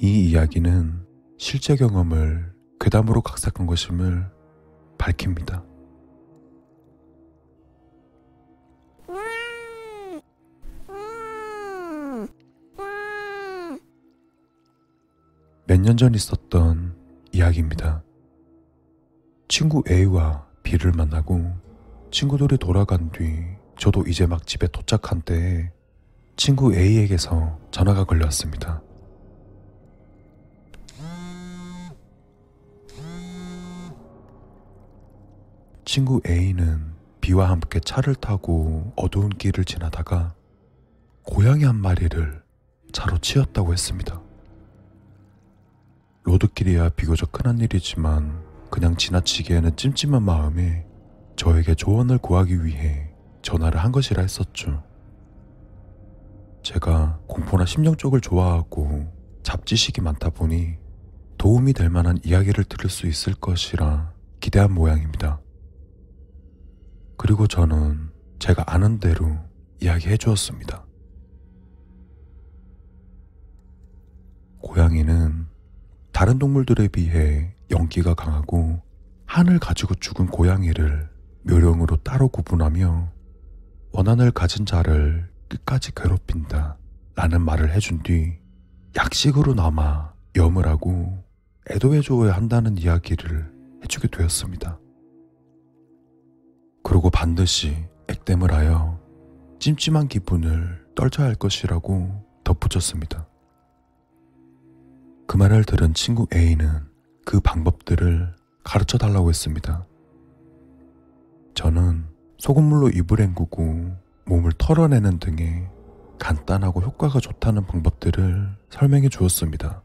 이 이야기는 실제 경험을 괴담으로 각색한 것임을 밝힙니다. 몇 년 전 있었던 이야기입니다. 친구 A와 B를 만나고 친구들이 돌아간 뒤 저도 이제 막 집에 도착한 때에 친구 A에게서 전화가 걸려왔습니다. 친구 A는 B와 함께 차를 타고 어두운 길을 지나다가 고양이 한 마리를 차로 치었다고 했습니다. 로드길이야 비교적 흔한 일이지만 그냥 지나치기에는 찜찜한 마음에 저에게 조언을 구하기 위해 전화를 한 것이라 했었죠. 제가 공포나 심령 쪽을 좋아하고 잡지식이 많다 보니 도움이 될 만한 이야기를 들을 수 있을 것이라 기대한 모양입니다. 그리고 저는 제가 아는 대로 이야기해 주었습니다. 고양이는 다른 동물들에 비해 연기가 강하고 한을 가지고 죽은 고양이를 묘령으로 따로 구분하며 원한을 가진 자를 끝까지 괴롭힌다 라는 말을 해준 뒤 약식으로 남아 염을 하고 애도해줘야 한다는 이야기를 해주게 되었습니다. 그리고 반드시 액땜을 하여 찜찜한 기분을 떨쳐야 할 것이라고 덧붙였습니다. 그 말을 들은 친구 A는 그 방법들을 가르쳐 달라고 했습니다. 저는 소금물로 입을 헹구고 몸을 털어내는 등의 간단하고 효과가 좋다는 방법들을 설명해 주었습니다.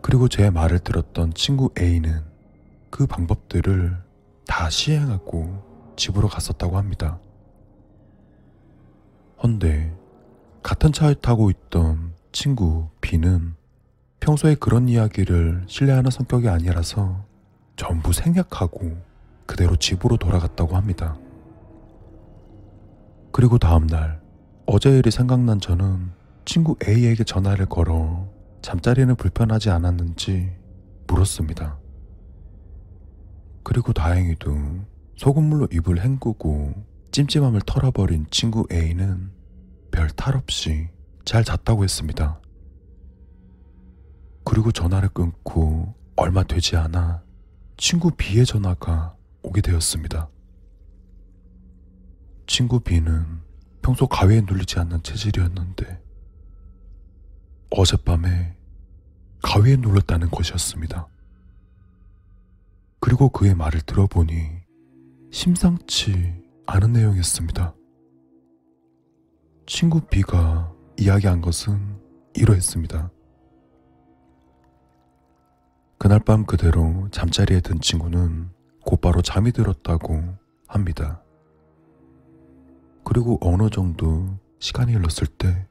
그리고 제 말을 들었던 친구 A는 그 방법들을 다 시행하고 집으로 갔었다고 합니다. 헌데 같은 차에 타고 있던 친구 B는 평소에 그런 이야기를 신뢰하는 성격이 아니라서 전부 생략하고 그대로 집으로 돌아갔다고 합니다. 그리고 다음날 어제 일이 생각난 저는 친구 A에게 전화를 걸어 잠자리는 불편하지 않았는지 물었습니다. 그리고 다행히도 소금물로 입을 헹구고 찜찜함을 털어버린 친구 A는 별 탈 없이 잘 잤다고 했습니다. 그리고 전화를 끊고 얼마 되지 않아 친구 B의 전화가 오게 되었습니다. 친구 B는 평소 가위에 눌리지 않는 체질이었는데 어젯밤에 가위에 눌렀다는 것이었습니다. 그리고 그의 말을 들어보니 심상치 않은 내용이었습니다. 친구 B가 이야기한 것은 이러했습니다. 그날 밤 그대로 잠자리에 든 친구는 곧바로 잠이 들었다고 합니다. 그리고 어느 정도 시간이 흘렀을 때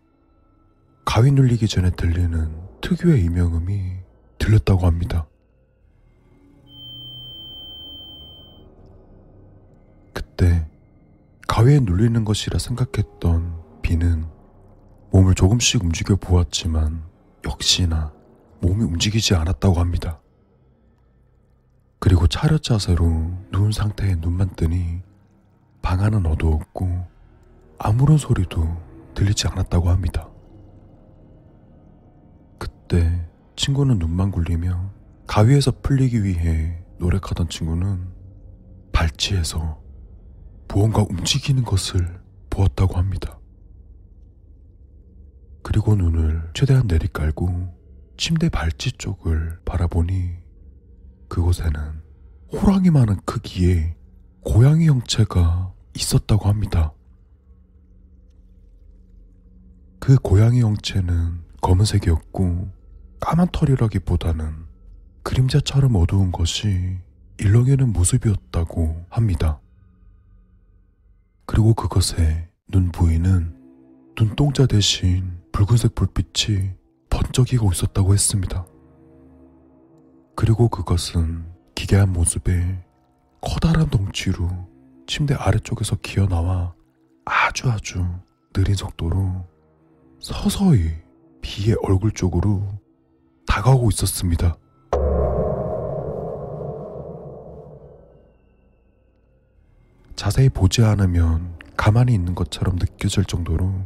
가위 눌리기 전에 들리는 특유의 이명음이 들렸다고 합니다. 가위에 눌리는 것이라 생각했던 비는 몸을 조금씩 움직여 보았지만 역시나 몸이 움직이지 않았다고 합니다. 그리고 차렷 자세로 누운 상태에 눈만 뜨니 방 안은 어두웠고 아무런 소리도 들리지 않았다고 합니다. 그때 친구는 눈만 굴리며 가위에서 풀리기 위해 노력하던 친구는 발치에서 무언가 움직이는 것을 보았다고 합니다. 그리고 눈을 최대한 내리깔고 침대 발치 쪽을 바라보니 그곳에는 호랑이 많은 크기의 고양이 형체가 있었다고 합니다. 그 고양이 형체는 검은색이었고 까만 털이라기보다는 그림자처럼 어두운 것이 일렁이는 모습이었다고 합니다. 그리고 그것의 눈 부위는 눈동자 대신 붉은색 불빛이 번쩍이고 있었다고 했습니다. 그리고 그것은 기괴한 모습에 커다란 덩치로 침대 아래쪽에서 기어 나와 아주 아주 느린 속도로 서서히 비의 얼굴 쪽으로 다가오고 있었습니다. 자세히 보지 않으면 가만히 있는 것처럼 느껴질 정도로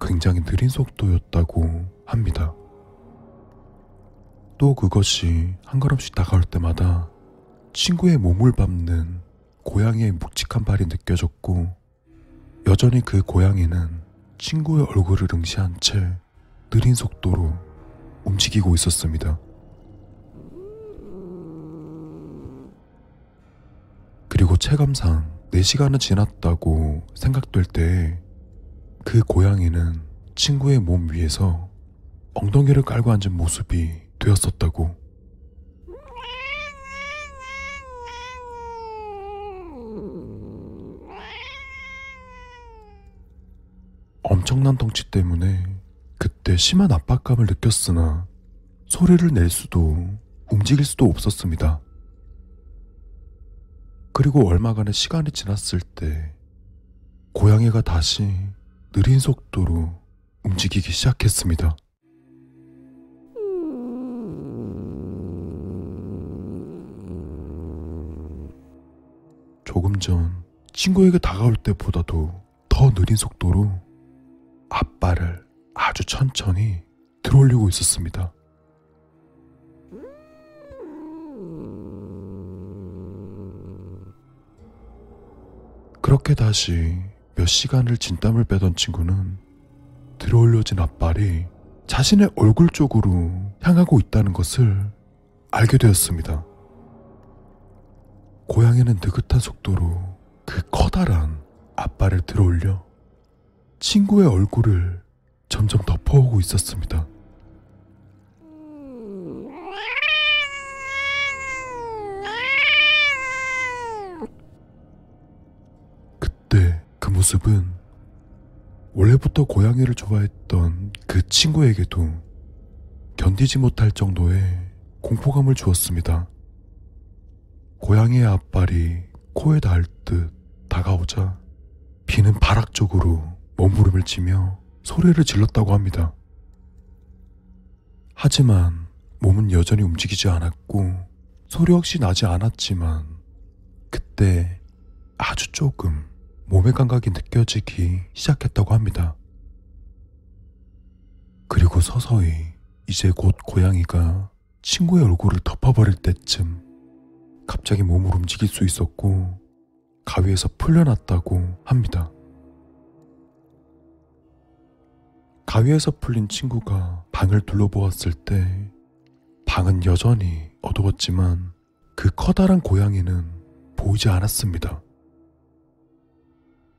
굉장히 느린 속도였다고 합니다. 또 그것이 한 걸음씩 다가올 때마다 친구의 몸을 밟는 고양이의 묵직한 발이 느껴졌고 여전히 그 고양이는 친구의 얼굴을 응시한 채 느린 속도로 움직이고 있었습니다. 그리고 체감상 4시간은 지났다고 생각될 때 그 고양이는 친구의 몸 위에서 엉덩이를 깔고 앉은 모습이 되었었다고. 엄청난 덩치 때문에 그때 심한 압박감을 느꼈으나 소리를 낼 수도 움직일 수도 없었습니다. 그리고 얼마간의 시간이 지났을 때 고양이가 다시 느린 속도로 움직이기 시작했습니다. 조금 전 친구에게 다가올 때보다도 더 느린 속도로 앞발을 아주 천천히 들어올리고 있었습니다. 그렇게 다시 몇 시간을 진땀을 빼던 친구는 들어올려진 앞발이 자신의 얼굴 쪽으로 향하고 있다는 것을 알게 되었습니다. 고양이는 느긋한 속도로 그 커다란 앞발을 들어올려 친구의 얼굴을 점점 덮어오고 있었습니다. 그때 그 모습은 원래부터 고양이를 좋아했던 그 친구에게도 견디지 못할 정도의 공포감을 주었습니다. 고양이의 앞발이 코에 닿을 듯 다가오자 비는 발악적으로 몸부림을 치며 소리를 질렀다고 합니다. 하지만 몸은 여전히 움직이지 않았고 소리 역시 나지 않았지만 그때 아주 조금 몸의 감각이 느껴지기 시작했다고 합니다. 그리고 서서히 이제 곧 고양이가 친구의 얼굴을 덮어버릴 때쯤 갑자기 몸을 움직일 수 있었고 가위에서 풀려났다고 합니다. 가위에서 풀린 친구가 방을 둘러보았을 때 방은 여전히 어두웠지만 그 커다란 고양이는 보이지 않았습니다.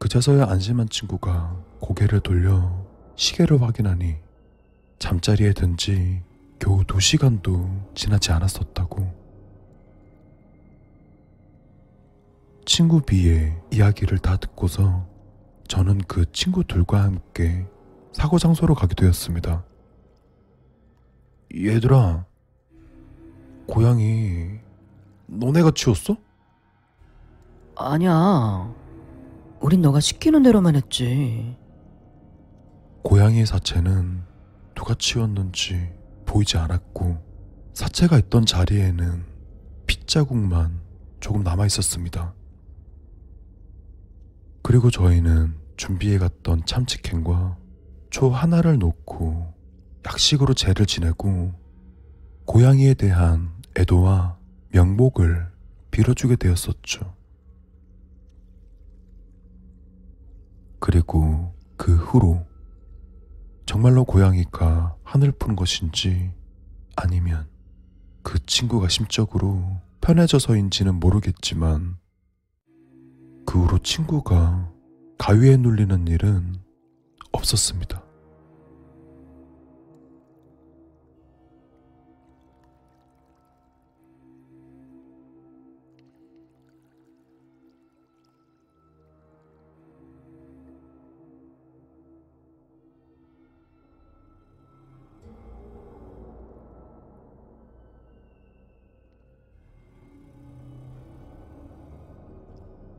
그제서야 안심한 친구가 고개를 돌려 시계를 확인하니 잠자리에 든 지 겨우 두 시간도 지나지 않았었다고. 친구 B의 이야기를 다 듣고서 저는 그 친구들과 함께 사고 장소로 가게 되었습니다. 얘들아, 고양이 너네가 치웠어? 아니야. 우린 너가 시키는 대로만 했지. 고양이의 사체는 누가 치웠는지 보이지 않았고 사체가 있던 자리에는 핏자국만 조금 남아 있었습니다. 그리고 저희는 준비해 갔던 참치캔과 초 하나를 놓고 약식으로 제를 지내고 고양이에 대한 애도와 명복을 빌어주게 되었었죠. 그리고 그 후로 정말로 고양이가 하늘 푸는 것인지 아니면 그 친구가 심적으로 편해져서인지는 모르겠지만 그 후로 친구가 가위에 눌리는 일은 없었습니다.